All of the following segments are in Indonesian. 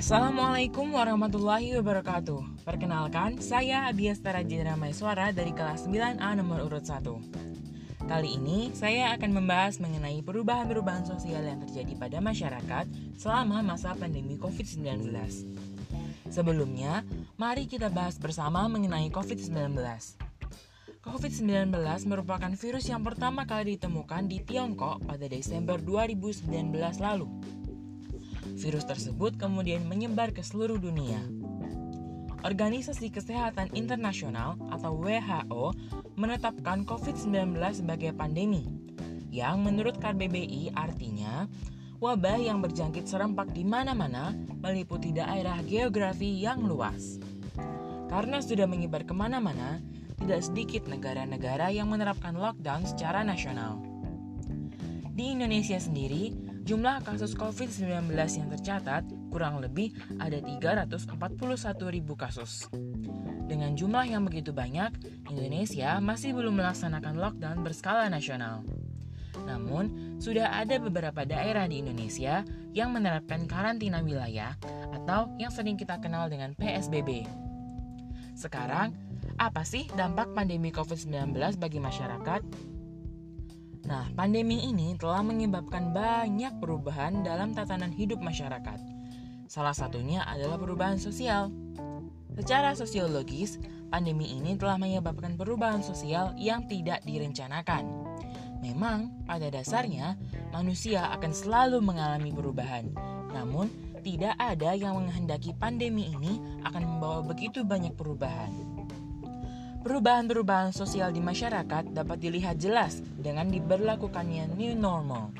Assalamualaikum warahmatullahi wabarakatuh. Perkenalkan, saya Abiastara Jendra Maiswara dari kelas 9A nomor urut 1 Kali ini, saya akan membahas mengenai perubahan-perubahan sosial yang terjadi pada masyarakat selama masa pandemi COVID-19 Sebelumnya, mari kita bahas bersama mengenai COVID-19 COVID-19 merupakan virus yang pertama kali ditemukan di Tiongkok pada Desember 2019 lalu Virus tersebut kemudian menyebar ke seluruh dunia. Organisasi Kesehatan Internasional atau WHO menetapkan COVID-19 sebagai pandemi, yang menurut KBBI artinya wabah yang berjangkit serempak di mana-mana meliputi daerah geografi yang luas. Karena sudah menyebar ke mana-mana, tidak sedikit negara-negara yang menerapkan lockdown secara nasional. Di Indonesia sendiri, jumlah kasus COVID-19 yang tercatat kurang lebih ada 341 ribu kasus. Dengan jumlah yang begitu banyak, Indonesia masih belum melaksanakan lockdown berskala nasional. Namun, sudah ada beberapa daerah di Indonesia yang menerapkan karantina wilayah atau yang sering kita kenal dengan PSBB. Sekarang, apa sih dampak pandemi COVID-19 bagi masyarakat? Nah, pandemi ini telah menyebabkan banyak perubahan dalam tatanan hidup masyarakat. Salah satunya adalah perubahan sosial. Secara sosiologis, pandemi ini telah menyebabkan perubahan sosial yang tidak direncanakan. Memang, pada dasarnya, manusia akan selalu mengalami perubahan. Namun, tidak ada yang menghendaki pandemi ini akan membawa begitu banyak perubahan. Perubahan-perubahan sosial di masyarakat dapat dilihat jelas dengan diberlakukannya new normal.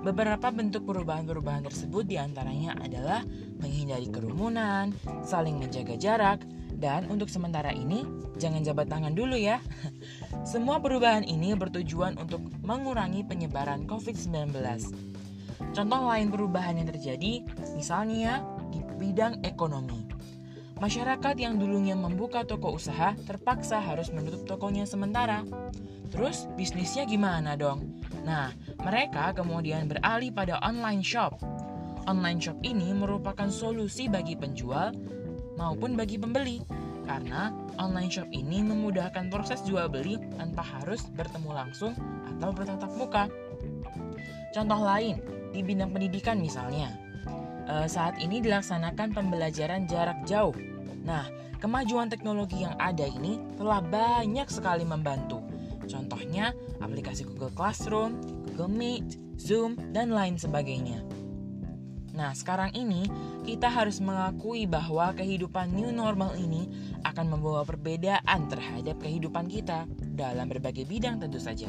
Beberapa bentuk perubahan-perubahan tersebut di antaranya adalah menghindari kerumunan, saling menjaga jarak, dan untuk sementara ini jangan jabat tangan dulu ya. Semua perubahan ini bertujuan untuk mengurangi penyebaran COVID-19. Contoh lain perubahan yang terjadi misalnya di bidang ekonomi. Masyarakat yang dulunya membuka toko usaha terpaksa harus menutup tokonya sementara. Terus bisnisnya gimana dong? Nah, mereka kemudian beralih pada online shop. Online shop ini merupakan solusi bagi penjual maupun bagi pembeli karena online shop ini memudahkan proses jual beli tanpa harus bertemu langsung atau bertatap muka. Contoh lain, di bidang pendidikan misalnya, uh, saat ini dilaksanakan pembelajaran jarak jauh. Nah, kemajuan teknologi yang ada ini telah banyak sekali membantu. Contohnya aplikasi Google Classroom, Google Meet, Zoom, dan lain sebagainya. Nah, sekarang ini kita harus mengakui bahwa kehidupan new normal ini akan membawa perbedaan terhadap kehidupan kita dalam berbagai bidang tentu saja.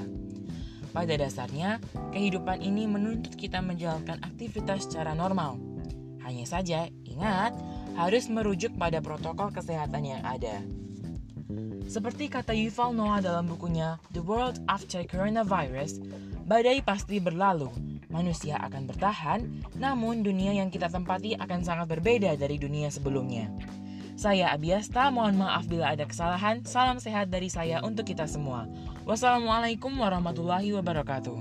Pada dasarnya, kehidupan ini menuntut kita menjalankan aktivitas secara normal, hanya saja, ingat, harus merujuk pada protokol kesehatan yang ada. Seperti kata Yuval Noah dalam bukunya The World After Coronavirus, badai pasti berlalu, manusia akan bertahan, namun dunia yang kita tempati akan sangat berbeda dari dunia sebelumnya. Saya Abiasta, mohon maaf bila ada kesalahan. Salam sehat dari saya untuk kita semua. Wassalamualaikum warahmatullahi wabarakatuh.